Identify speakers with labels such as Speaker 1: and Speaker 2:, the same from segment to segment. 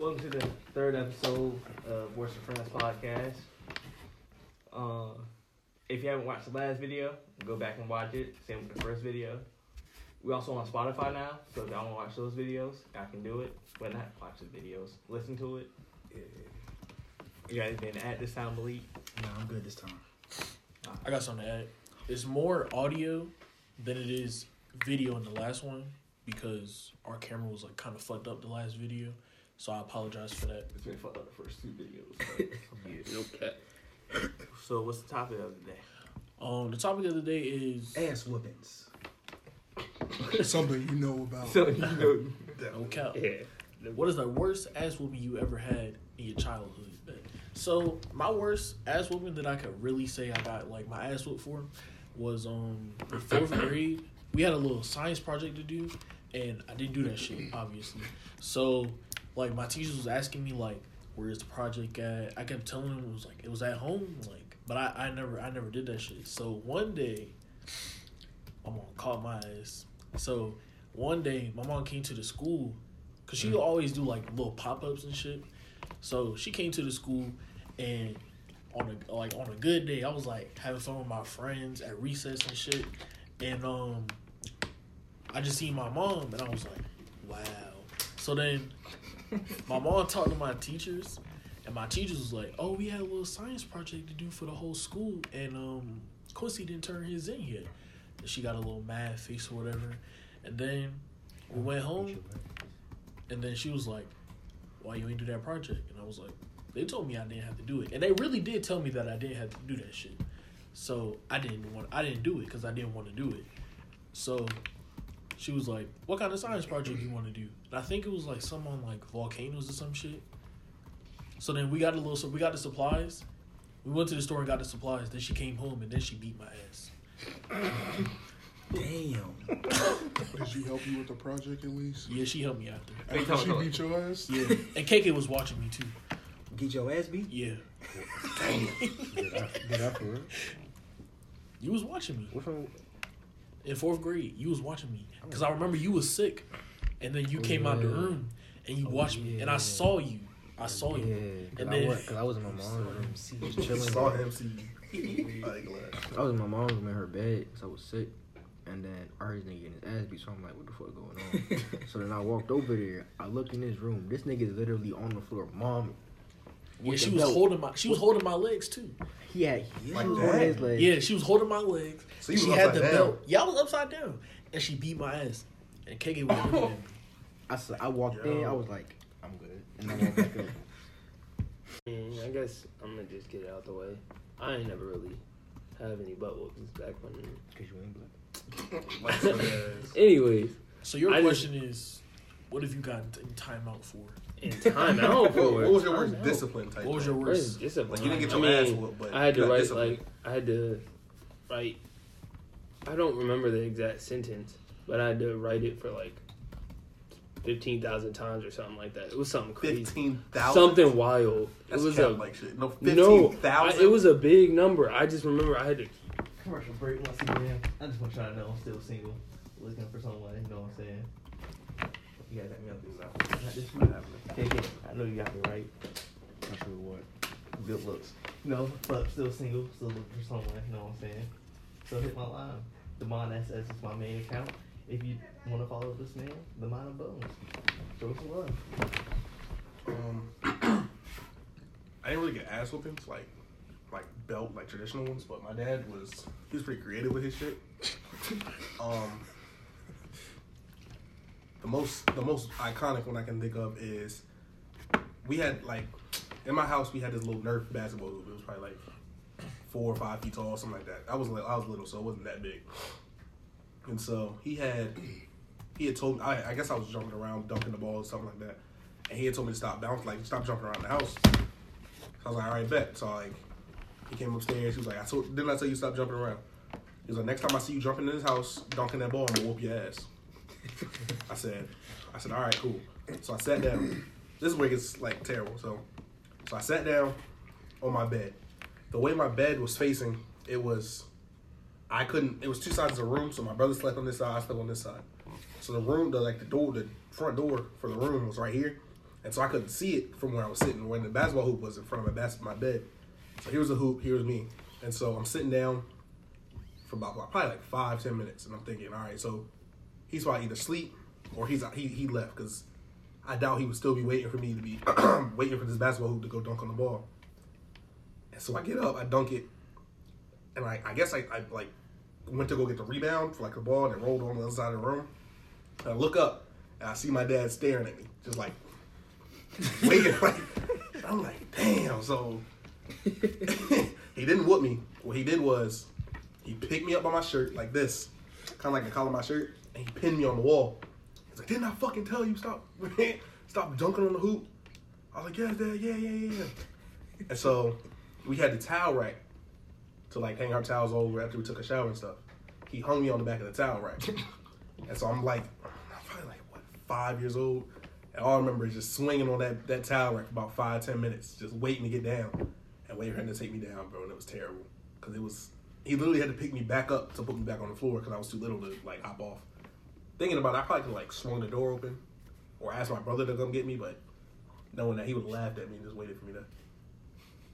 Speaker 1: welcome to the third episode of Worst of Friends podcast. Uh, if you haven't watched the last video, go back and watch it. Same with the first video. We also on Spotify now, so if y'all want to watch those videos, I can do it. But not watch the videos, listen to it. You guys been at this time, believe?
Speaker 2: No, I'm good this time.
Speaker 3: I got something to add. It's more audio than it is video in the last one because our camera was like kind of fucked up the last video. So I apologize for that.
Speaker 1: It's been fucked up the first two videos.
Speaker 4: Okay.
Speaker 1: so what's the topic of the day?
Speaker 3: Um, the topic of the day is
Speaker 2: Ass whoopings.
Speaker 5: Something you know about.
Speaker 1: So you know,
Speaker 3: no cap.
Speaker 4: Yeah.
Speaker 3: What is the worst ass whooping you ever had in your childhood? So my worst ass whooping that I could really say I got like my ass whooped for was um in fourth grade. We had a little science project to do, and I didn't do that shit obviously. So like my teachers was asking me like, "Where's the project at?" I kept telling them it was like it was at home, like, but I, I never I never did that shit. So one day, my mom caught my ass. So one day, my mom came to the school because she would always do like little pop ups and shit. So she came to the school, and on a like on a good day, I was like having fun with my friends at recess and shit, and um, I just seen my mom, and I was like, wow. So then, my mom talked to my teachers, and my teachers was like, oh, we had a little science project to do for the whole school, and um, Quincy didn't turn his in yet. And she got a little mad face or whatever, and then we went home. And then she was like, "Why you ain't do that project?" And I was like, "They told me I didn't have to do it, and they really did tell me that I didn't have to do that shit." So I didn't want. I didn't do it because I didn't want to do it. So she was like, "What kind of science project you want to do?" And I think it was like some on like volcanoes or some shit. So then we got a little. So we got the supplies. We went to the store and got the supplies. Then she came home and then she beat my ass.
Speaker 2: Damn.
Speaker 5: Did she help you with the project at least?
Speaker 3: Yeah, she helped me out there.
Speaker 5: After she beat your ass?
Speaker 3: Yeah, and KK was watching me too.
Speaker 2: Get your ass beat?
Speaker 3: Yeah,
Speaker 4: Did I, did I for real?
Speaker 3: you was watching me.
Speaker 4: Which one?
Speaker 3: In fourth grade, you was watching me because I remember you was sick, and then you
Speaker 4: Oh,
Speaker 3: came out the room and you
Speaker 4: Oh,
Speaker 3: watched me, and I saw you. I saw
Speaker 4: yeah,
Speaker 3: you,
Speaker 4: cause,
Speaker 3: And
Speaker 4: I
Speaker 3: then-
Speaker 4: was, cause I was in my mom's room, just chilling.
Speaker 6: Saw him see.
Speaker 4: I was in my mom's room in her bed, cause I was sick, and then I heard this nigga getting his ass beat. So I'm like, what the fuck going on? so then I walked over there. I looked in his room. This nigga is literally on the floor. Mom,
Speaker 3: yeah, she was
Speaker 4: belt.
Speaker 3: holding my, she was holding my legs too.
Speaker 4: Yeah, had
Speaker 6: Like
Speaker 4: shoes
Speaker 6: that?
Speaker 4: on his legs.
Speaker 3: Yeah, she was holding my legs.
Speaker 6: So
Speaker 3: she had the
Speaker 6: down.
Speaker 3: belt. Yeah, I was upside down, and she beat my ass. And KK was looking at.
Speaker 4: I said, I walked in. I was like, I'm good, and I walked back up. Mm, I guess I'm gonna just get it out the way. I ain't never really have any butt whoopings back when. Cause you ain't black.
Speaker 6: like, so, yeah.
Speaker 4: Anyways,
Speaker 3: So your
Speaker 4: I just-
Speaker 3: question is, what have you gotten in timeout for?
Speaker 4: in time out
Speaker 6: What,
Speaker 4: for
Speaker 6: what was your worst
Speaker 3: know.
Speaker 6: discipline type?
Speaker 3: What was your worst?
Speaker 4: discipline.
Speaker 6: Like you didn't get
Speaker 4: I
Speaker 6: your ass
Speaker 4: mean,
Speaker 6: whooped, but
Speaker 4: I had to write
Speaker 6: discipline.
Speaker 4: like I had to write. I don't remember the exact sentence, but I had to write it for like fifteen thousand times or something like that. It was something crazy,
Speaker 6: fifteen thousand.
Speaker 4: something wild.
Speaker 6: That's
Speaker 4: it was a
Speaker 6: like shit. No,
Speaker 4: no. I, it was a big number. I just remember I had to.
Speaker 1: commercial break once again. I just want y'all to know I'm still single, looking for someone. You know what I'm saying? You guys got me up this out. Not this one. KK, I know you got me right.
Speaker 4: Not sure what.
Speaker 1: Good looks. No, but still single, still looking for someone. You know what I'm saying? So hit my line. Demond SS is my main account. If you want to follow this man, the Mind of Bones. Show some love.
Speaker 6: Um, I didn't really get ass whoopings like like belt like traditional ones, but my dad was he was pretty creative with his shit. um, the most the most iconic one I can think of is we had like in my house we had this little Nerf basketball hoop. It was probably like four or five feet tall, something like that. I was li- I was little, so it wasn't that big. And so he had he had told me I, I guess I was jumping around, dunking the ball something like that. And he had told me to stop bouncing, like stop jumping around the house. So I was like, all right, bet. So like he came upstairs, he was like, I told didn't I tell you stop jumping around? He was like, next time I see you jumping in this house, dunking that ball, I'm gonna whoop your ass. I said, I said, all right, cool. So I sat down. This is it gets like terrible. So, so I sat down on my bed. The way my bed was facing, it was, I couldn't. It was two sides of the room. So my brother slept on this side, I slept on this side. So the room, the like the door, the front door for the room was right here, and so I couldn't see it from where I was sitting. When the basketball hoop was in front of my bas- my bed, so here's the hoop, here's me, and so I'm sitting down for about probably like five ten minutes, and I'm thinking, all right, so he's probably either asleep or he's he he left because I doubt he would still be waiting for me to be waiting for this basketball hoop to go dunk on the ball. And so I get up, I dunk it, and I I guess I, I like went to go get the rebound for like the ball and it rolled on the other side of the room. And I look up and I see my dad staring at me, just like waiting. Like I'm like, damn. So he didn't whoop me. What he did was he picked me up by my shirt like this, kind of like the collar of my shirt, and he pinned me on the wall. He's like, didn't I fucking tell you stop, stop dunking on the hoop? I was like, yeah, dad, yeah, yeah, yeah. And so we had the towel rack to like hang our towels over after we took a shower and stuff. He hung me on the back of the towel rack. and so I'm like, I'm probably like, what, five years old? And all I remember is just swinging on that, that towel rack for about five, ten minutes, just waiting to get down and waiting for him to take me down, bro. And it was terrible. Because it was, he literally had to pick me back up to put me back on the floor because I was too little to like hop off. Thinking about it, I probably could like swung the door open or ask my brother to come get me, but knowing that he would have laughed at me and just waited for me to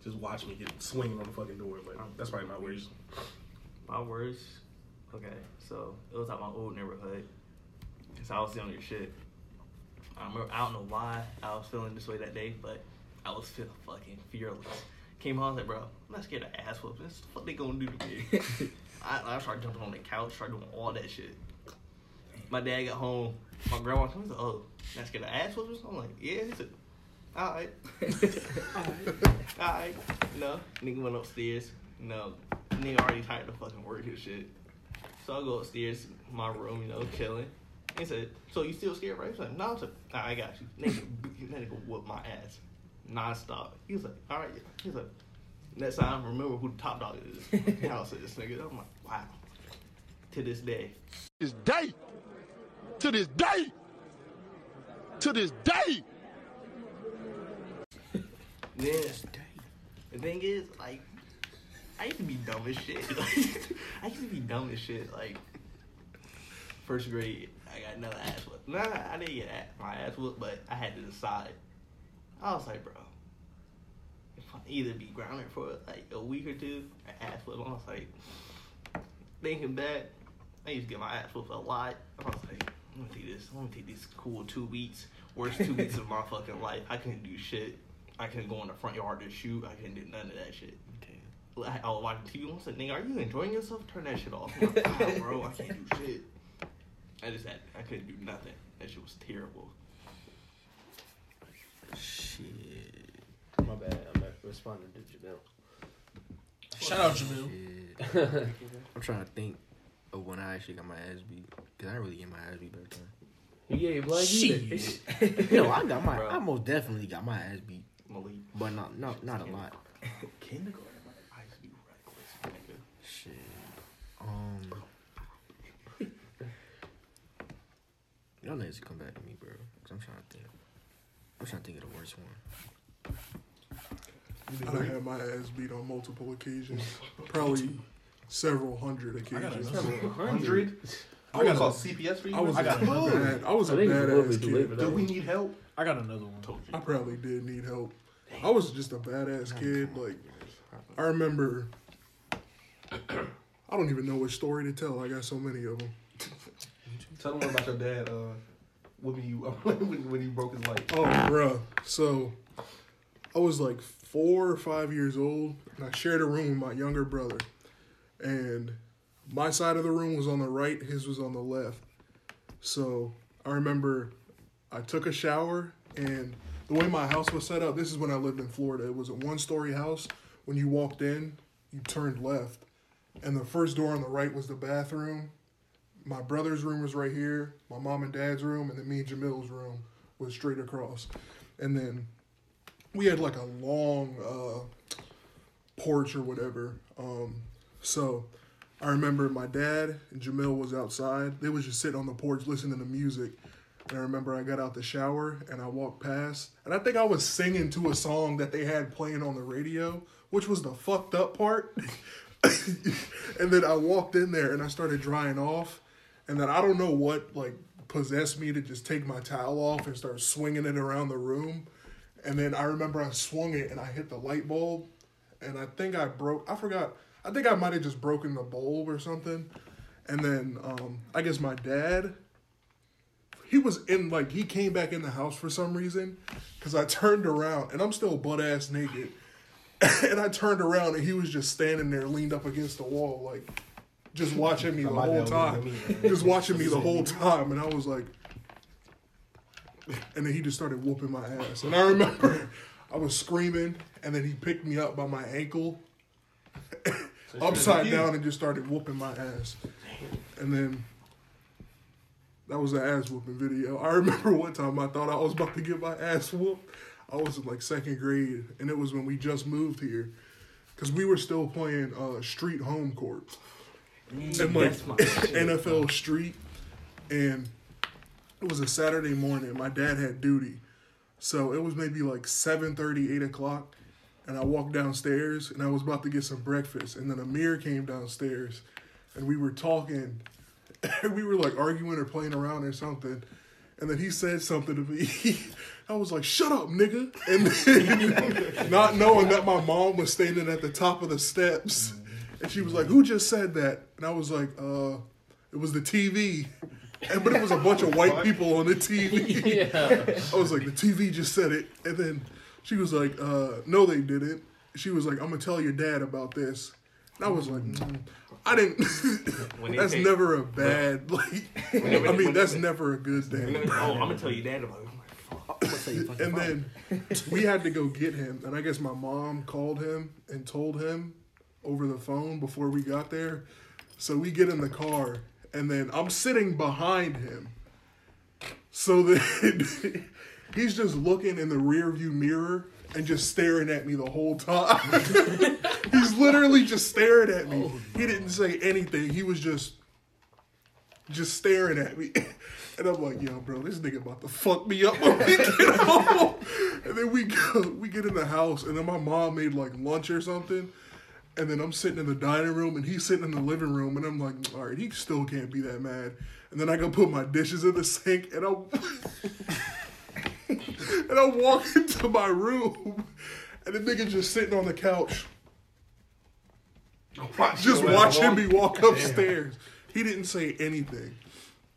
Speaker 6: just watch me get swinging on the fucking door. But that's probably my worst.
Speaker 1: My worst. Okay, so it was at my old neighborhood. Cause I was stealing your shit. I remember. I don't know why I was feeling this way that day, but I was feeling fucking fearless. Came home, I was like, bro, I'm not scared of ass whooping. What the fuck they gonna do to me? I, I started jumping on the couch, started doing all that shit. My dad got home. My grandma comes, like, oh, not scared of ass whoopers? I'm like, yeah. He said, all right. Alright. No. Nigga went upstairs. No. Nigga already tired to fucking work his shit. So I go upstairs, my room, you know, chilling. He said, So you still scared, right? He's like, No, I said, nah, I got you. Nigga, that nigga whoop my ass. Non-stop. He was like, Alright. He's like, Next time, remember who the top dog is. House is this nigga. I'm like, Wow. To this day.
Speaker 7: this day, to this day, to this day.
Speaker 1: Then the thing is, like, I used to be dumb as shit. I used to be dumb as shit. Like, first grade, I got another ass whoop. Nah, I didn't get a- my ass whooped, but I had to decide. I was like, bro, if I either be grounded for like a week or two, or ass whoop. I was like, thinking back, I used to get my ass whooped a lot. I was like, I'm gonna take this. I'm gonna take these cool two weeks, worst two weeks of my fucking life. I couldn't do shit. I couldn't go in the front yard to shoot. I couldn't do none of that shit. I I was watching TV. I said, "Nigga, are you enjoying yourself? Turn that shit off." I'm like, "Wow, bro, I can't do shit. I just had, I couldn't do nothing. That shit was terrible.
Speaker 2: Shit.
Speaker 4: My bad. I'm not responding to Jamel.
Speaker 3: Shout out Jamil.
Speaker 2: I'm trying to think of when I actually got my ass beat. Cause I didn't really get my ass beat back then.
Speaker 4: You gave blood either.
Speaker 2: Shit. no, I got my.
Speaker 1: Bro.
Speaker 2: I most definitely got my ass beat,
Speaker 1: Malik,
Speaker 2: but not not not a lot.
Speaker 1: kindergarten. I used to be reckless, nigga.
Speaker 2: Shit. Um. Y'all niggas come back to me, bro. Cause I'm trying to think. I'm trying to think of the worst one.
Speaker 5: I done had my ass beat on multiple occasions. Probably several hundred occasions.
Speaker 6: Hundred. I
Speaker 5: I
Speaker 6: got
Speaker 5: got
Speaker 6: call
Speaker 5: a-
Speaker 6: CPS for you.
Speaker 5: I was
Speaker 3: I
Speaker 5: a
Speaker 3: got another
Speaker 5: bad. I was a
Speaker 4: I think it's a little
Speaker 5: badass kid.
Speaker 6: Do we need help?
Speaker 3: I got another one.
Speaker 1: Told you.
Speaker 5: I probably did need help. I was just a badass kid. Like I remember. I don't even know which story to tell. I got so many of them.
Speaker 6: Tell them about your dad. Uh, when you when, when he broke his leg.
Speaker 5: Oh, bruh. So, I was like four or five years old, and I shared a room with my younger brother. And my side of the room was on the right, his was on the left. So, I remember I took a shower, and the way my house was set up, this is when I lived in Florida. It was a one story house. When you walked in, you turned left, and the first door on the right was the bathroom. My brother's room was right here, my mom and dad's room, and then me and Jamil's room was straight across. And then we had like a long uh, porch or whatever. Um, so I remember my dad and Jamil was outside. They was just sitting on the porch listening to music. And I remember I got out the shower and I walked past. And I think I was singing to a song that they had playing on the radio, which was the fucked up part. and then I walked in there and I started drying off. And then I don't know what like possessed me to just take my towel off and start swinging it around the room. And then I remember I swung it and I hit the light bulb, and I think I broke. I forgot. I think I might have just broken the bulb or something. And then um, I guess my dad, he was in like he came back in the house for some reason, because I turned around and I'm still butt ass naked, and I turned around and he was just standing there leaned up against the wall like, just watching me the whole time,
Speaker 6: me.
Speaker 5: just watching me the whole time, and I was like. And then he just started whooping my ass. And I remember I was screaming, and then he picked me up by my ankle, upside down, and just started whooping my ass. And then that was an ass whooping video. I remember one time I thought I was about to get my ass whooped. I was in like second grade, and it was when we just moved here, because we were still playing uh, street home court and like
Speaker 1: That's my shit,
Speaker 5: NFL Street, and it was a Saturday morning. My dad had duty, so it was maybe like 7.30, 8 o'clock, and I walked downstairs and I was about to get some breakfast, and then Amir came downstairs, and we were talking, and we were like arguing or playing around or something. And then he said something to me. I was like, "Shut up, nigga!" And then, not knowing that my mom was standing at the top of the steps, and she was like, "Who just said that?" And I was like, "Uh, it was the TV." And, but it was a bunch of white people on the TV.
Speaker 4: Yeah.
Speaker 5: I was like, the TV just said it. And then she was like, uh, no, they didn't. She was like, I'm going to tell your dad about this. And I was like, mm, I didn't. That's
Speaker 1: say-
Speaker 5: never a bad, like, I mean, that's never a good thing.
Speaker 1: oh, I'm gonna tell you that about it.
Speaker 2: I'm gonna tell you fucking
Speaker 5: And then we had to go get him. And I guess my mom called him and told him over the phone before we got there. So we get in the car, and then I'm sitting behind him. So then he's just looking in the rear view mirror and just staring at me the whole time. he's literally just staring at me. He didn't say anything. He was just just staring at me. And I'm like, yo, bro, this nigga about to fuck me up when we get home. And then we go, we get in the house, and then my mom made like lunch or something. And then I'm sitting in the dining room, and he's sitting in the living room, and I'm like, all right, he still can't be that mad. And then I go put my dishes in the sink, and I and I walk into my room, and the nigga just sitting on the couch, just watching me walk upstairs. He didn't say anything,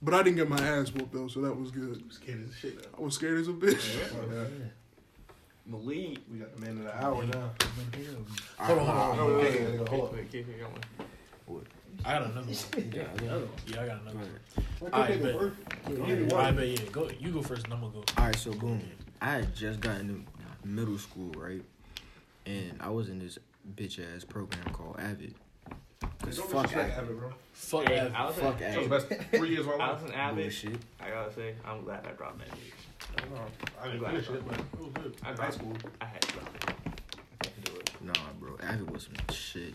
Speaker 5: but I didn't get my ass whooped though, so that was good.
Speaker 6: Scared as shit.
Speaker 5: I was scared as a bitch.
Speaker 1: Oh, Malik.
Speaker 6: We got the man of the hour now.
Speaker 3: Hold on, hold on, hold on.
Speaker 6: Hey, nigga, hold up.
Speaker 1: Keep it going.
Speaker 3: I got another one.
Speaker 2: Yeah, yeah.
Speaker 3: Yeah, I got another one.
Speaker 6: I
Speaker 3: I
Speaker 6: can't
Speaker 3: bet.
Speaker 6: go first.
Speaker 3: Bet, yeah. Go, you go first, and I'm gonna go.
Speaker 2: All right, so boom. I had just got into middle school, right? And I was in this bitch ass program called Avid. Cause
Speaker 6: Don't
Speaker 2: fuck
Speaker 6: disrespect
Speaker 2: Avid.
Speaker 6: Avid, bro.
Speaker 3: Fuck
Speaker 1: Hey,
Speaker 3: that.
Speaker 1: I was
Speaker 2: Fuck
Speaker 1: at,
Speaker 6: That was the best three years of my
Speaker 1: I was an avid.
Speaker 2: Bullshit.
Speaker 1: I gotta say, I'm glad I dropped that bitch.
Speaker 6: I didn't finish it, but it was good.
Speaker 1: I
Speaker 6: High school.
Speaker 1: I had to drop it. I couldn't do it.
Speaker 2: Nah, bro. Avid was some shit.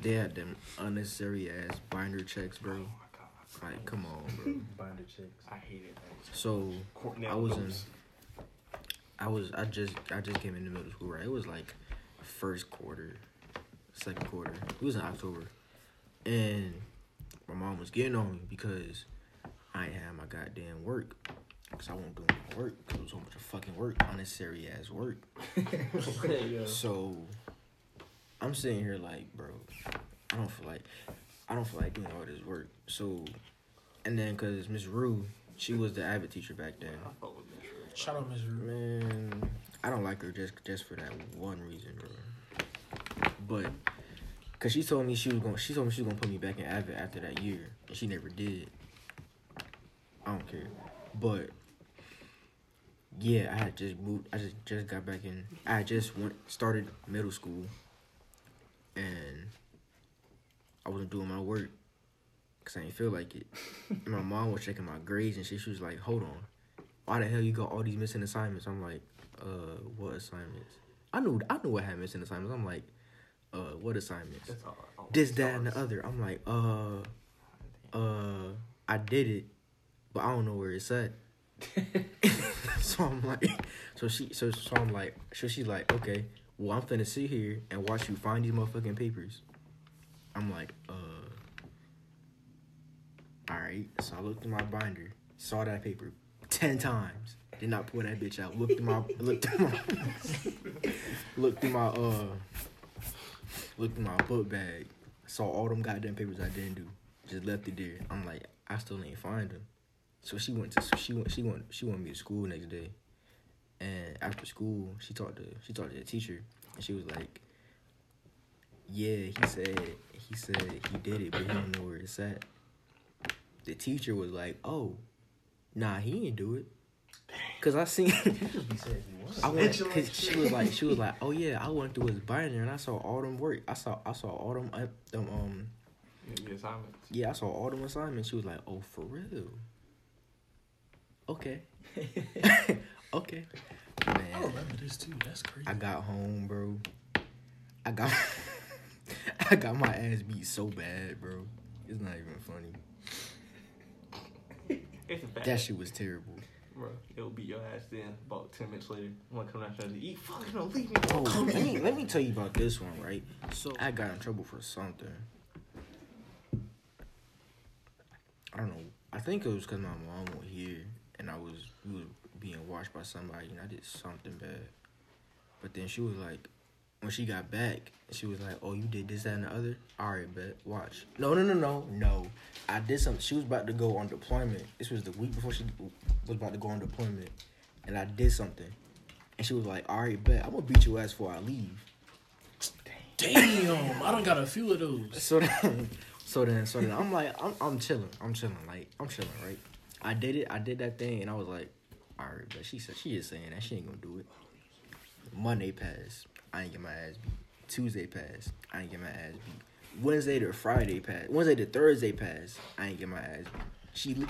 Speaker 2: They had them unnecessary ass binder checks, bro.
Speaker 1: Oh my god.
Speaker 2: Like, come on, bro.
Speaker 4: Binder chicks.
Speaker 1: I hated that.
Speaker 2: So
Speaker 1: Courtney
Speaker 2: I was in.
Speaker 1: Williams.
Speaker 2: I was. I just. I just came into middle school, right? It was like first quarter, second quarter. It was in October, and my mom was getting on me because I ain't had my goddamn work. Cause I won't do my work. Cause it was so much of fucking work, unnecessary ass work. So I'm sitting here like, bro, I don't feel like I don't feel like doing all this work. So and then cause Miss Rue, she was the Avid teacher back then.
Speaker 3: Shout out Miss
Speaker 2: Man, I don't like her just just for that one reason, bro. But cause she told me she was going, she told me she was gonna put me back in Avid after that year, and she never did. I don't care, but yeah, I had just moved. I just just got back in. I just went started middle school, and I wasn't doing my work because I didn't feel like it. my mom was checking my grades, and she, she was like, "Hold on." Why the hell you got all these missing assignments? I'm like, uh, what assignments? I knew I knew I had missing assignments. I'm like, uh, what assignments?
Speaker 1: That's all. all
Speaker 2: This, that, and the other. I'm like, uh, uh, I did it, but I don't know where it's at. so I'm like, so she, so so I'm like, so she's like, okay, well I'm finna sit here and watch you find these motherfucking papers. I'm like, uh, all right. So I looked in my binder, saw that paper ten times. Did not pull that bitch out. Looked through my looked through my looked through my uh looked through my book bag. Saw all them goddamn papers I didn't do. Just left it there. I'm like, I still ain't find them. So she went to so she went she went she went me to school next day. And after school, she talked to she talked to the teacher, and she was like, "Yeah, he said he said he did it, but he don't know where it's at." The teacher was like, "Oh, nah, he didn't do it." Cause I seen, I went, cause she was like, she was like, "Oh yeah, I went through his binder and I saw all them work. I saw, I saw all them, uh, them, um,
Speaker 1: The assignments.
Speaker 2: yeah, I saw all them assignments." She was like, "Oh, for real? Okay, okay."
Speaker 3: I remember this too. That's crazy.
Speaker 2: I got home, bro. I got I got my ass beat so bad, bro. It's not even funny.
Speaker 1: It's a fact.
Speaker 2: That shit was terrible.
Speaker 1: Bro, it'll beat your ass then about 10 minutes later. I'm gonna come down to eat. Fucking don't leave me.
Speaker 2: Oh, let me let me tell you about this one, right? So I got in trouble for something. I don't know. I think it was because my mom was here and I was we was being watched by somebody and I did something bad. But then she was like, when she got back, she was like, "Oh, you did this, that, and the other. All right, bet. Watch. No, no, no, no, no. I did something. She was about to go on deployment. This was the week before she was about to go on deployment, and I did something. And she was like, "All right, bet. I'm gonna beat your ass before I leave."
Speaker 3: Damn, I don't got a few of those.
Speaker 2: So then, so then, so then, I'm like, I'm, I'm chilling, I'm chilling, like, I'm chilling, right? I did it, I did that thing, and I was like, all right, but she said she is saying that she ain't gonna do it. Monday passed, I ain't get my ass beat. Tuesday passed, I ain't get my ass beat. Wednesday to Friday passed, Wednesday to Thursday passed, I ain't get my ass beat. She,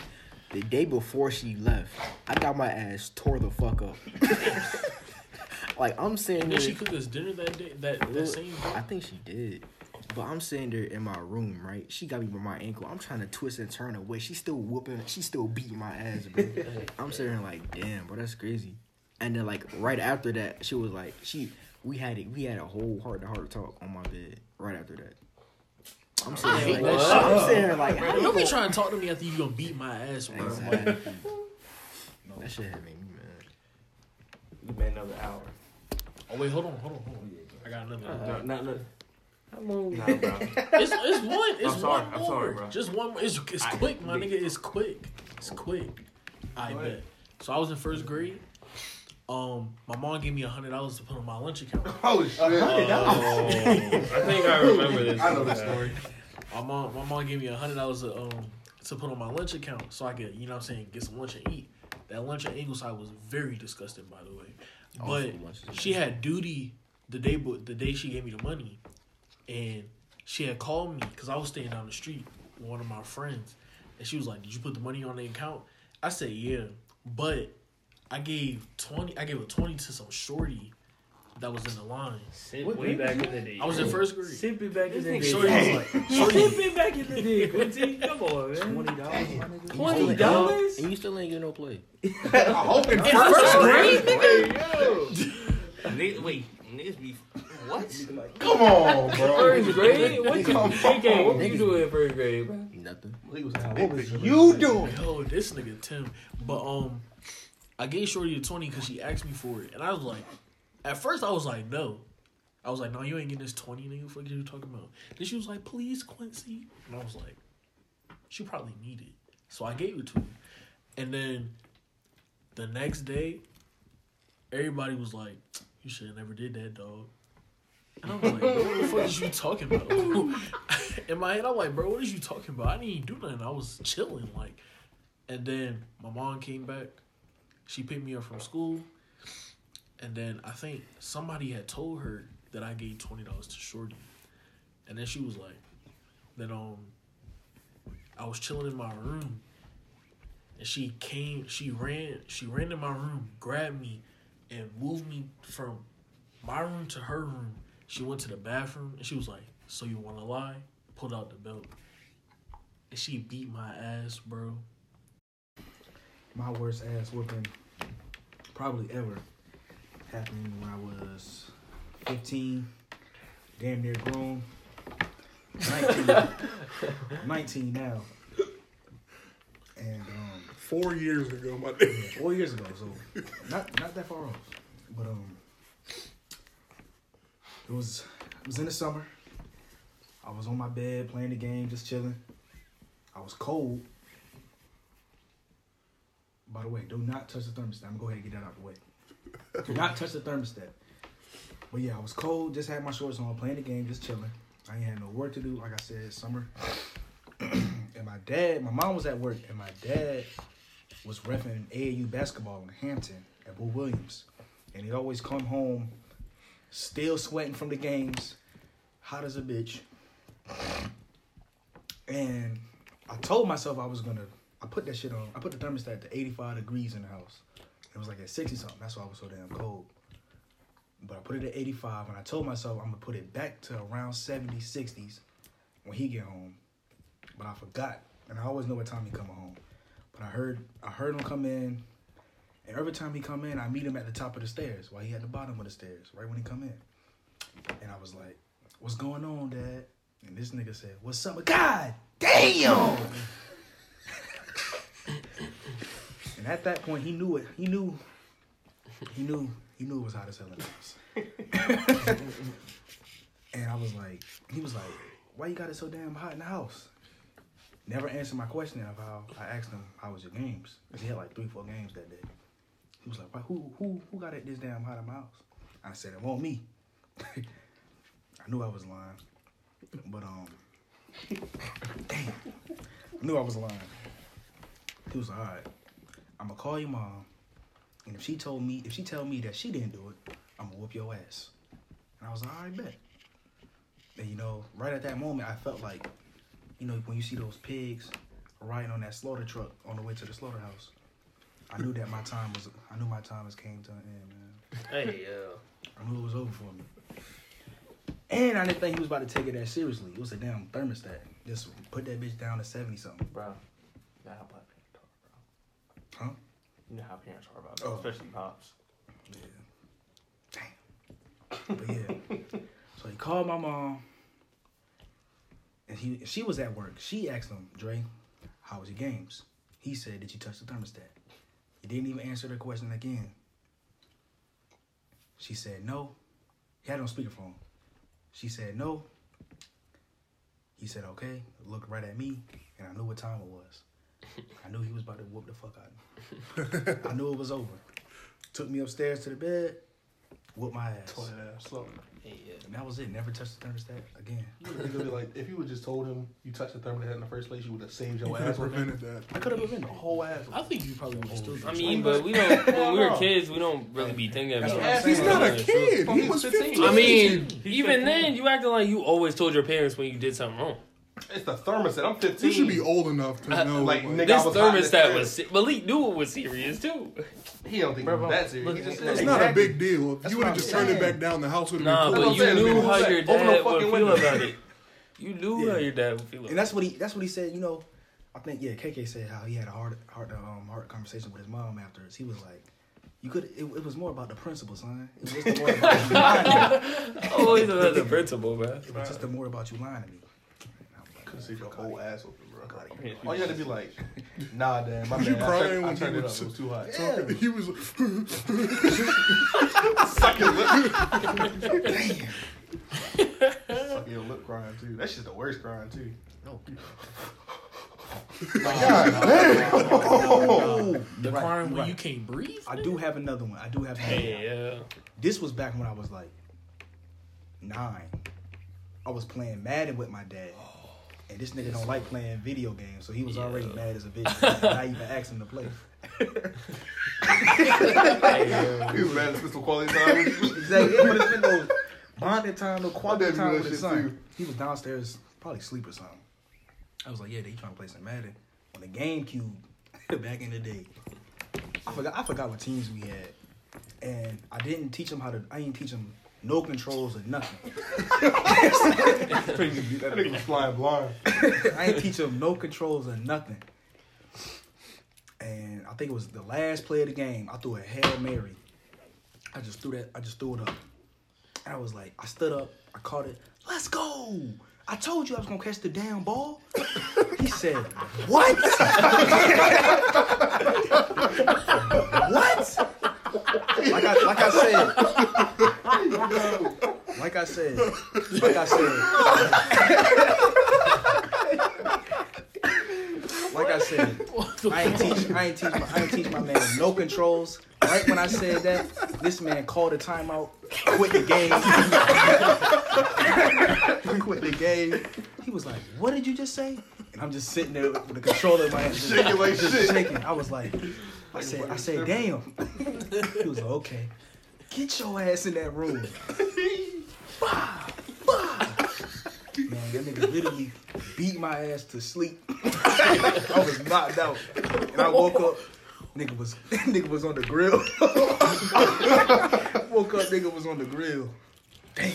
Speaker 2: the day before she left, I got my ass tore the fuck up. like I'm sitting there.
Speaker 3: then she cooked us dinner that day. That that same
Speaker 2: I think she did. But I'm sitting there in my room, right? She got me by my ankle. I'm trying to twist and turn away. She's still whooping. She's still beating my ass, bro. I'm sitting there like, damn, bro, that's crazy. And then like right after that, she was like, she we had it. We had a whole heart to heart talk on my bed. Right after that, I'm sitting there like,
Speaker 3: that
Speaker 2: I'm sitting there like, how
Speaker 3: Bro,
Speaker 2: you
Speaker 3: don't be
Speaker 2: gonna-
Speaker 3: trying to talk to me after you gonna beat my ass, bro.
Speaker 2: Exactly. That shit had made me mad.
Speaker 1: You made another hour.
Speaker 3: Oh wait, hold on, hold on, hold on. I got another.
Speaker 1: Uh, not, not,
Speaker 4: I'm on.
Speaker 1: nah, bro.
Speaker 3: It's, it's one. It's
Speaker 1: I'm sorry,
Speaker 3: one
Speaker 1: I'm sorry, bro.
Speaker 3: Just one. It's it's
Speaker 1: I-
Speaker 3: quick, my nigga. It's quick. It's quick. I bet. So I was in first grade. Um, my mom gave me a hundred dollars to put on my lunch account.
Speaker 6: Oh shit!
Speaker 4: Oh, I think I remember this.
Speaker 6: I know this story.
Speaker 3: My mom, my mom gave me a hundred dollars to um to put on my lunch account so I could, you know, what I'm saying, get some lunch and eat. That lunch at Ingleside was very disgusting, by the way.
Speaker 2: All
Speaker 3: But
Speaker 2: food lunches are
Speaker 3: she had duty the day, but the day she gave me the money, and she had called me because I was staying down the street with one of my friends, and she was like, "Did you put the money on the account?" I said, "Yeah," but I gave twenty. I gave a twenty to some shorty that was in the line.
Speaker 4: Simp
Speaker 1: What
Speaker 4: way back in the day.
Speaker 3: I was in first grade.
Speaker 4: Simply back in the day.
Speaker 3: Shorty was like, shorty,
Speaker 4: Simply back in the day. Quincy, come on, man.
Speaker 2: Twenty dollars.
Speaker 4: Twenty dollars?
Speaker 2: And you still ain't getting no play.
Speaker 6: I hope in
Speaker 3: first grade,
Speaker 1: Niggas, wait, niggas be what?
Speaker 6: Come on, bro.
Speaker 4: First grade? What you,
Speaker 6: Come
Speaker 4: AK, what you doing in first grade, bro?
Speaker 2: Nothing.
Speaker 6: He
Speaker 4: what was
Speaker 6: you doing?
Speaker 3: yo, this nigga Tim. But um, I gave Shorty the twenty because she asked me for it, and I was like, at first I was like, no. I was like, no, you ain't getting this twenty, nigga. What you talking about? Then she was like, please, Quincy, and I was like, she probably need it, so I gave it to her. And then the next day, everybody was like, you should have never did that, dog. And I'm like, what the fuck is you talking about? In my head, I'm like, bro, what is you talking about? I didn't do nothing. I was chilling, like. And then my mom came back. She picked me up from school. And then I think somebody had told her that I gave twenty dollars to Shorty. And then she was like, then um I was chilling in my room. And she came, she ran, she ran in my room, grabbed me, and moved me from my room to her room. She went to the bathroom and she was like, So you wanna lie? Pulled out the belt. And she beat my ass, bro.
Speaker 8: my worst ass whooping probably ever happened when I was 15, damn near grown. 19, 19 now. And um,
Speaker 5: four years ago, my nigga.
Speaker 8: Yeah, four years ago, so not not that far off. But um, it was it was in the summer. I was on my bed playing the game, just chilling. I was cold. By the way, do not touch the thermostat. I'm gonna go ahead and get that out of the way. Do not touch the thermostat. But yeah, I was cold, just had my shorts on, playing the game, just chilling. I ain't had no work to do. Like I said, summer. and my dad, my mom was at work, and my dad was refing AAU basketball in Hampton at Boo Williams. And he'd always come home still sweating from the games, hot as a bitch. And I told myself I was gonna I put that shit on. I put the thermostat to 85 degrees in the house. It was like at 60 something. That's why I was so damn cold. But I put it at 85 and I told myself I'm gonna put it back to around 70, 60s when he get home. But I forgot. And I always know what time he coming home. But I heard I heard him come in, and every time he come in, I meet him at the top of the stairs while he at the bottom of the stairs, right when he come in. And I was like, "What's going on, Dad?" And this nigga said, "What's up?" God damn! And at that point, he knew it. He knew. He knew. He knew it was hot as hell in the house. and I was like, he was like, "Why you got it so damn hot in the house?" Never answered my question of how I asked him how was your games because he had like three, four games that day. He was like, "Why? Who, who, who got it this damn hot in my house?" I said, "It won't me." I knew I was lying, but um, damn, I knew I was lying. He was like, "All right, I'm gonna call your mom, and if she told me, if she tell me that she didn't do it, I'm gonna whoop your ass." And I was like, "All right, bet." And you know, right at that moment, I felt like, you know, when you see those pigs riding on that slaughter truck on the way to the slaughterhouse, I knew that my time was. I knew my time has came to an end, man.
Speaker 4: Hey, uh,
Speaker 8: I knew it was over for me. And I didn't think he was about to take it that seriously. It was a damn thermostat. Just put that bitch down to seventy something.
Speaker 1: Bro, you know how black parents are, bro.
Speaker 8: Huh?
Speaker 1: You know how parents are about
Speaker 8: Oh.
Speaker 1: that, especially pops. Yeah. Damn.
Speaker 8: But yeah. so he called my mom. And he she was at work. She asked him, Dre, how was your games? He said, Did you touch the thermostat? He didn't even answer the question again. She said no. He had it on speakerphone. She said no. He said okay. Looked right at me, and I knew what time it was. I knew he was about to whoop the fuck out of me. I knew it was over. Took me upstairs to the bed, whooped my ass.
Speaker 6: Toilet ass slow.
Speaker 4: hey, yeah.
Speaker 8: And that was it. Never touched the thermostat again.
Speaker 6: You would be like, if you would just told him you touched the thermostat in the first place, you would have saved your
Speaker 5: could
Speaker 6: ass.
Speaker 5: prevented that.
Speaker 8: I could have prevented
Speaker 6: The whole ass.
Speaker 3: I think you probably would have still.
Speaker 4: I mean, but we don't. When we were kids, we don't really be thinking
Speaker 8: That's
Speaker 4: about.
Speaker 8: what I'm
Speaker 5: He's not a kid. He was 15.
Speaker 4: I mean,
Speaker 1: He's
Speaker 4: even
Speaker 1: 15.
Speaker 4: then, you acting like you always told your parents when you did something wrong.
Speaker 6: It's the thermostat. I'm 15.
Speaker 5: you should be old enough to know.
Speaker 6: like,
Speaker 5: like,
Speaker 6: nigga,
Speaker 4: This
Speaker 6: I was hot in the
Speaker 4: thermostat was. Se- Malik knew it was serious too.
Speaker 6: He don't think
Speaker 4: Bro,
Speaker 6: it that serious.
Speaker 4: look,
Speaker 6: just
Speaker 5: it's
Speaker 4: Exactly.
Speaker 5: not a big deal. If you would have just turned it back down, the house would have
Speaker 4: Nah,
Speaker 5: been
Speaker 4: but
Speaker 5: cool.
Speaker 6: I'm
Speaker 4: you
Speaker 6: saying,
Speaker 4: knew how your
Speaker 6: open the
Speaker 4: dad would feel
Speaker 6: window.
Speaker 4: about it. You knew
Speaker 8: Yeah.
Speaker 4: how your dad would feel.
Speaker 8: And
Speaker 4: About it.
Speaker 8: that's what he. That's what he said. You know, I think yeah. KK said how he had a hard, hard, um, hard conversation with his mom afterwards. He was like, "You could. It, it was more about the principle, son. It was just more about you lying to me.
Speaker 4: Always about the principle, man.
Speaker 8: It was just the more about you lying to me." And I was like,
Speaker 6: Could have seen your whole ass open, bro.
Speaker 8: Fuck.
Speaker 6: All you had to be like, nah, damn, my
Speaker 5: Was you
Speaker 6: bad. I
Speaker 5: crying
Speaker 6: turned, I
Speaker 5: when he
Speaker 6: it up.
Speaker 5: was-
Speaker 6: It was too hot.
Speaker 8: Yeah.
Speaker 5: He was.
Speaker 6: Suck your lip. Suck your lip crying too. That shit's the worst crying too.
Speaker 8: No.
Speaker 3: the
Speaker 8: You're right,
Speaker 3: crying
Speaker 8: you're
Speaker 3: when
Speaker 8: right.
Speaker 3: you can't breathe.
Speaker 8: I do have another one. I do have another one.
Speaker 4: Hey, yeah.
Speaker 8: This was back when I was like nine. I was playing Madden with my dad. And this nigga don't like playing video games, so he was already mad as a bitch. and I even asked him to play.
Speaker 6: He was mad at Mr. Quality Time.
Speaker 8: Exactly. It would have been those bonding time, no quality
Speaker 6: My dad do
Speaker 8: time with his son.
Speaker 6: too.
Speaker 8: He was downstairs, probably asleep or something. I was like, yeah, they trying to play some Madden on the GameCube back in the day. I forgot. I forgot what teams we had, and I didn't teach him how to. I didn't teach him no controls or nothing.
Speaker 6: That nigga was flying blind.
Speaker 8: I didn't teach him no controls or nothing. And I think it was the last play of the game. I threw a hail mary. I just threw that. I just threw it up. And I was like, I stood up. I caught it. Let's go. I told you I was gonna catch the damn ball. He said, "What?" what? Like I like I said. Like I said. Like I said. Like I said. I ain't teach I ain't teach my I ain't teach my man no controls. Right when I said that, this man called a timeout, quit the game. quit the game. He was like, "What did you just say?" And I'm just sitting there with the controller in my hand,
Speaker 6: Shaking like shit.
Speaker 8: shaking. I was like, I said, I said, damn. He was like, okay, get your ass in that room. Bah, bah. Man, that nigga literally beat my ass to sleep. I was knocked out, and I woke up. Nigga was nigga was on the grill. woke up, nigga was on the grill. Damn.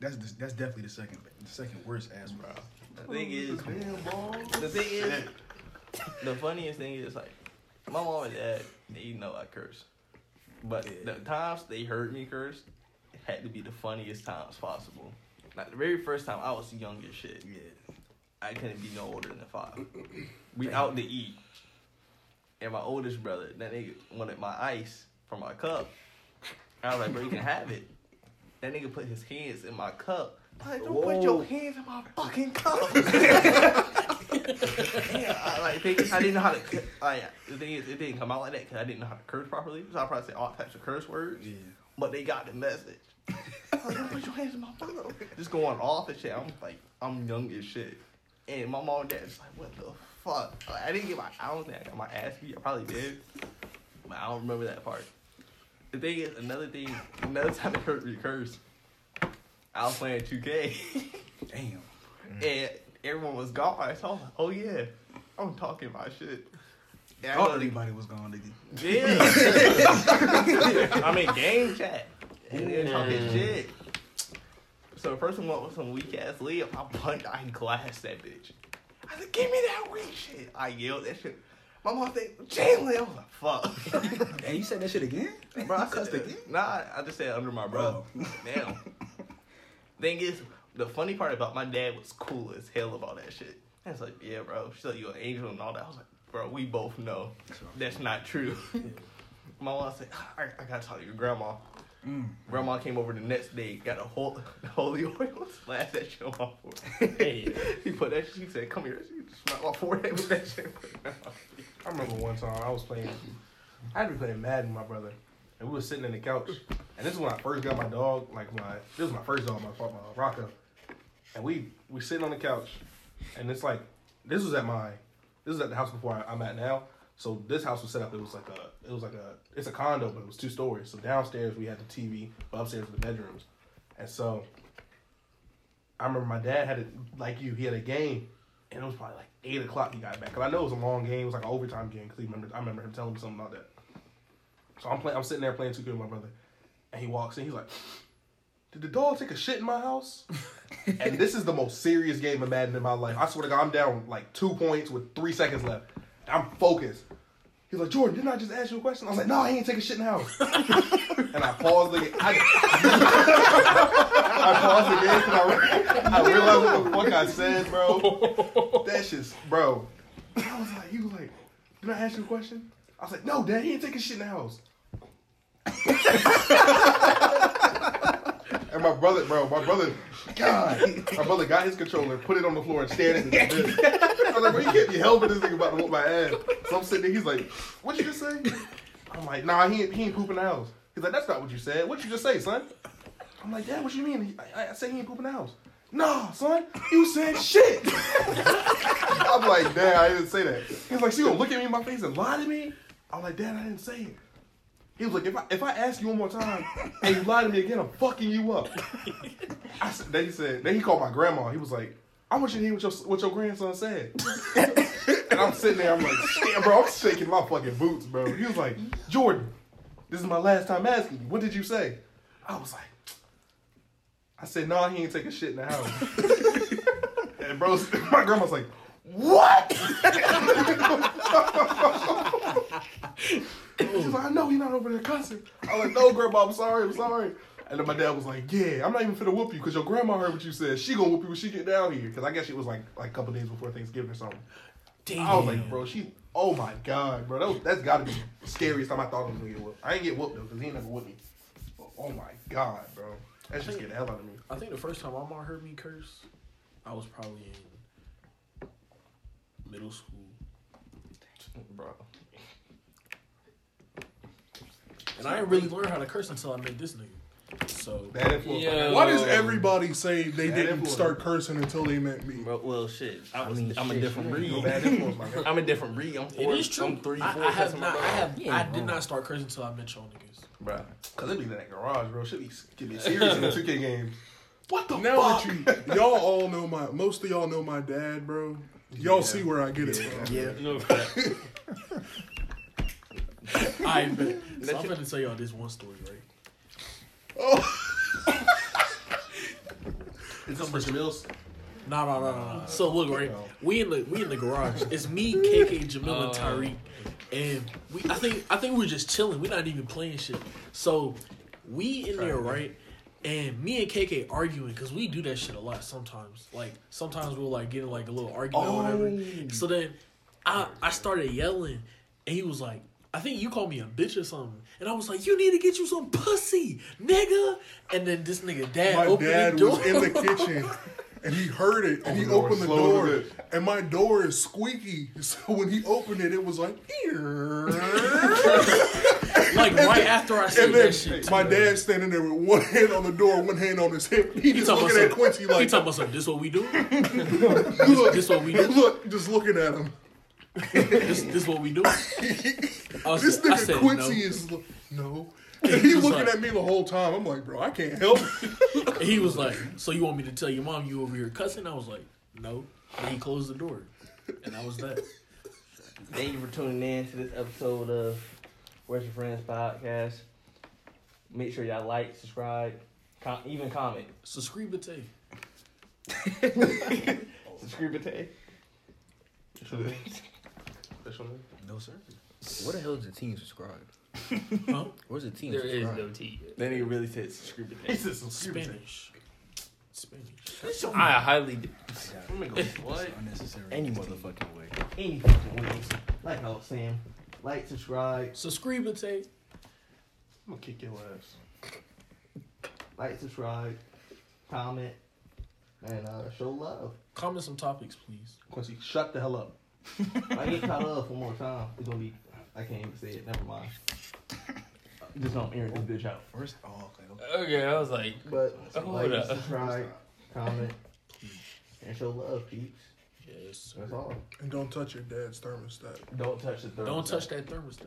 Speaker 8: That's the, that's definitely the second the second worst ass bro.
Speaker 1: The thing is, the thing is, the funniest thing is like, my mom and dad, they know I curse, but the times they heard me curse had to be the funniest times possible. Like the very first time I was young as shit.
Speaker 8: Yeah.
Speaker 1: I couldn't be no older than five. We out to eat, and my oldest brother, that nigga wanted my ice from my cup. I was like, bro, you can have it. That nigga put his hands in my cup. I was like, don't put your hands in my fucking cup. yeah, I, like, think, I didn't know how to. Like, the thing is, it didn't come out like that because I didn't know how to curse properly. So I probably said all types of curse words.
Speaker 8: Yeah.
Speaker 1: But they got the message. Like, put your hands in my cup. Just going off and shit. I'm like, I'm young as shit. And my mom and dad was like, what the fuck? Like, I didn't get my, I don't think I got my ass beat. I probably did. But I don't remember that part. The thing is, another thing, another time it hurt me curse, I was playing 2K.
Speaker 8: Damn.
Speaker 1: and everyone was gone. So I was like, oh yeah, I'm talking my shit. And I
Speaker 8: Thought
Speaker 1: go to-
Speaker 8: everybody was gone, nigga.
Speaker 1: yeah. I mean, game chat. And they're talking shit. So the person went with some weak ass lead. I punched, I glassed that bitch. I said, give me that weak shit. I yelled that shit. My mom said, Jalen. I was like, fuck.
Speaker 8: And you said that shit again?
Speaker 1: Bro, I
Speaker 8: cussed
Speaker 1: said,
Speaker 8: again?
Speaker 1: nah, I just said under my breath. Oh. Damn. Thing is, the funny part about my dad was cool as hell about that shit. I was like, yeah, bro. She's like, you an angel and all that. I was like, bro, we both know that's not true. my mom said, I, I gotta talk to your grandma.
Speaker 8: Mm.
Speaker 1: Grandma came over the next day, got a whole holy oil, splashed that shit on my forehead.
Speaker 3: Hey.
Speaker 1: he put that. She said, "Come here." She smacked my forehead with that shit. Put it on my face.
Speaker 6: I remember one time I was playing. I had to be playing Madden with my brother, and we were sitting in the couch. And this is when I first got my dog. Like my this was my first dog, my my Rocco. And we we sitting on the couch, and it's like this was at my this was at the house before I, I'm at now. So this house was set up. It was like a it was like a it's a condo, but it was two stories. So downstairs we had the TV, but upstairs were the bedrooms. And so I remember my dad had it like you. He had a game, and it was probably like eight o'clock. He got back because I know it was a long game. It was like an overtime game because he remember. I remember him telling me something about that. So I'm playing. I'm sitting there playing 2K with my brother, and he walks in. He's like, "Did the dog take a shit in my house?" and this is the most serious game of Madden in my life. I swear to God, I'm down like two points with three seconds left. I'm focused. He's like, Jordan, didn't I just ask you a question? I was like, no, he ain't taking shit in the house. and I paused the game. I, I paused the game because I, I realized what the fuck I said, bro. That shit's, bro. I was like, he was like, did I ask you a question? I was like, no, dad, he ain't taking shit in the house. And my brother, bro, my brother, God, my brother got his controller, put it on the floor, and stared at this. I was like, bro, you can't be helping this nigga about to whoop my ass. So I'm sitting there, he's like, what you just say? I'm like, nah, he ain't, he ain't pooping the house. He's like, that's not what you said. What you just say, son? I'm like, Dad, what you mean? I, I said he ain't pooping the house. Nah, son, you said shit. I'm like, Dad, I didn't say that. He's like, you gonna look at me in my face and lie to me? I'm like, Dad, I didn't say it. He was like, if I if I ask you one more time and you lie to me again, I'm fucking you up. I said, then he said, then he called my grandma. He was like, I want you to hear what your what your grandson said. and I'm sitting there, I'm like, damn, bro, I'm shaking my fucking boots, bro. He was like, Jordan, this is my last time asking you. What did you say? I was like, I said, no, he ain't taking shit in the house. and bro, my grandma's like, what? She's like, I know he's not over there cussing. I was like, no, grandma, I'm sorry, I'm sorry. And then my dad was like, yeah, I'm not even finna whoop you because your grandma heard what you said. She gonna whoop you when she get down here. Because I guess it was like like a couple days before Thanksgiving or something.
Speaker 3: Damn.
Speaker 6: I was like, bro, she. Oh my god, bro, that was, that's got to be the scariest time I thought I was gonna get whooped. I ain't get whooped though, cause he ain't never whooped me. But, oh my god, bro, that just scared the hell out of me.
Speaker 3: I think the first time my mom heard me curse, I was probably in middle school.
Speaker 1: bro.
Speaker 3: And I didn't really learn how to curse until I met this nigga. So
Speaker 6: Bad influence.
Speaker 9: Yeah.
Speaker 5: Why does everybody say they
Speaker 6: Bad
Speaker 5: didn't
Speaker 6: influence.
Speaker 5: start cursing until they met me?
Speaker 1: Bro, well, shit. I was,
Speaker 2: mean,
Speaker 1: I'm a
Speaker 2: shit,
Speaker 1: different
Speaker 2: you ain't
Speaker 1: breed.
Speaker 6: No bad influence, my nigga.
Speaker 1: I'm a different breed. I'm four.
Speaker 3: is true.
Speaker 1: I'm three,
Speaker 3: I,
Speaker 1: four.
Speaker 3: I have not. I have.
Speaker 2: You
Speaker 3: I did
Speaker 2: wrong.
Speaker 3: not start cursing until I met y'all niggas.
Speaker 1: Bro.
Speaker 6: Cause they be in that garage, bro. Should be getting serious in the 2K games. What the
Speaker 5: Now
Speaker 6: fuck?
Speaker 5: that you y'all all know my most of y'all know my dad, bro. Y'all
Speaker 6: Yeah.
Speaker 5: see where I get it from.
Speaker 2: Yeah.
Speaker 3: I bet. So I'm gonna tell y'all this one story, right? Oh.
Speaker 6: Is this for Jamil's?
Speaker 3: No, no, no, no, no. So look, right? We in the we in the garage. It's me, KK, Jamil,
Speaker 1: Oh.
Speaker 3: and Tyreek, and we. I think I think we're just chilling. We're not even playing shit. So we in there, right? And me and KK arguing because we do that shit a lot sometimes. Like sometimes we'll like get in like a little argument or whatever. So then I I started yelling, and he was like. I think you called me a bitch or something. And I was like, you need to get you some pussy, nigga. And then this nigga dad
Speaker 5: My
Speaker 3: opened
Speaker 5: dad
Speaker 3: the door.
Speaker 5: was in the kitchen and he heard it and oh, he
Speaker 6: Open the door
Speaker 5: opened the
Speaker 6: slow as a
Speaker 5: door and my door is squeaky. So when he opened it, it was like,
Speaker 3: like right after I said that shit.
Speaker 5: my dad's standing there with one hand on the door, one hand on his hip. He just
Speaker 3: talking
Speaker 5: looking
Speaker 3: about
Speaker 5: at Quincy like,
Speaker 3: he
Speaker 5: like,
Speaker 3: talking about something. This what we do.
Speaker 5: look,
Speaker 3: this what we do?
Speaker 5: look, just looking at him.
Speaker 3: This this what we do. Was,
Speaker 5: This nigga
Speaker 3: said
Speaker 5: Quincy
Speaker 3: no.
Speaker 5: is no. And he
Speaker 3: was
Speaker 5: looking
Speaker 3: like-
Speaker 5: at me the whole time. I'm like, bro, I can't help.
Speaker 3: And he was like, "So you want me to tell your mom you over here cussing?" I was like, "No." And he closed the door, and that was that.
Speaker 1: Thank you for tuning in to this episode of Where's Your Friends podcast. Make sure y'all like, subscribe, com- even comment.
Speaker 3: Subscribe to Tay.
Speaker 1: Subscribe to
Speaker 2: No sir. What the hell is the team subscribe?
Speaker 3: Huh?
Speaker 2: Where's the team
Speaker 4: There is
Speaker 2: subscribe?
Speaker 4: no T.
Speaker 1: Then he really said subscribe to
Speaker 6: He said some stupid
Speaker 3: Spanish. Spanish.
Speaker 4: I highly. d-
Speaker 1: What?
Speaker 2: Unnecessary.
Speaker 1: Any motherfucking way. Any fucking way. Like I was saying. Like, subscribe,
Speaker 3: Subscribe to Tay.
Speaker 6: I'm gonna kick your ass.
Speaker 1: like, subscribe, comment, and uh, show love.
Speaker 3: Comment some topics, please.
Speaker 6: Quincy, shut the hell up.
Speaker 1: I get caught up one more time. It's gonna be. I can't even say it. Never mind. Just don't air this bitch out.
Speaker 2: First, oh okay, okay.
Speaker 4: Okay, I was like,
Speaker 1: But oh,
Speaker 4: Hold
Speaker 1: like,
Speaker 4: up.
Speaker 1: subscribe, comment, and show love, peeps.
Speaker 3: Yes.
Speaker 1: That's all.
Speaker 5: And don't touch your dad's thermostat.
Speaker 1: Don't touch the third.
Speaker 3: Don't touch that thermostat.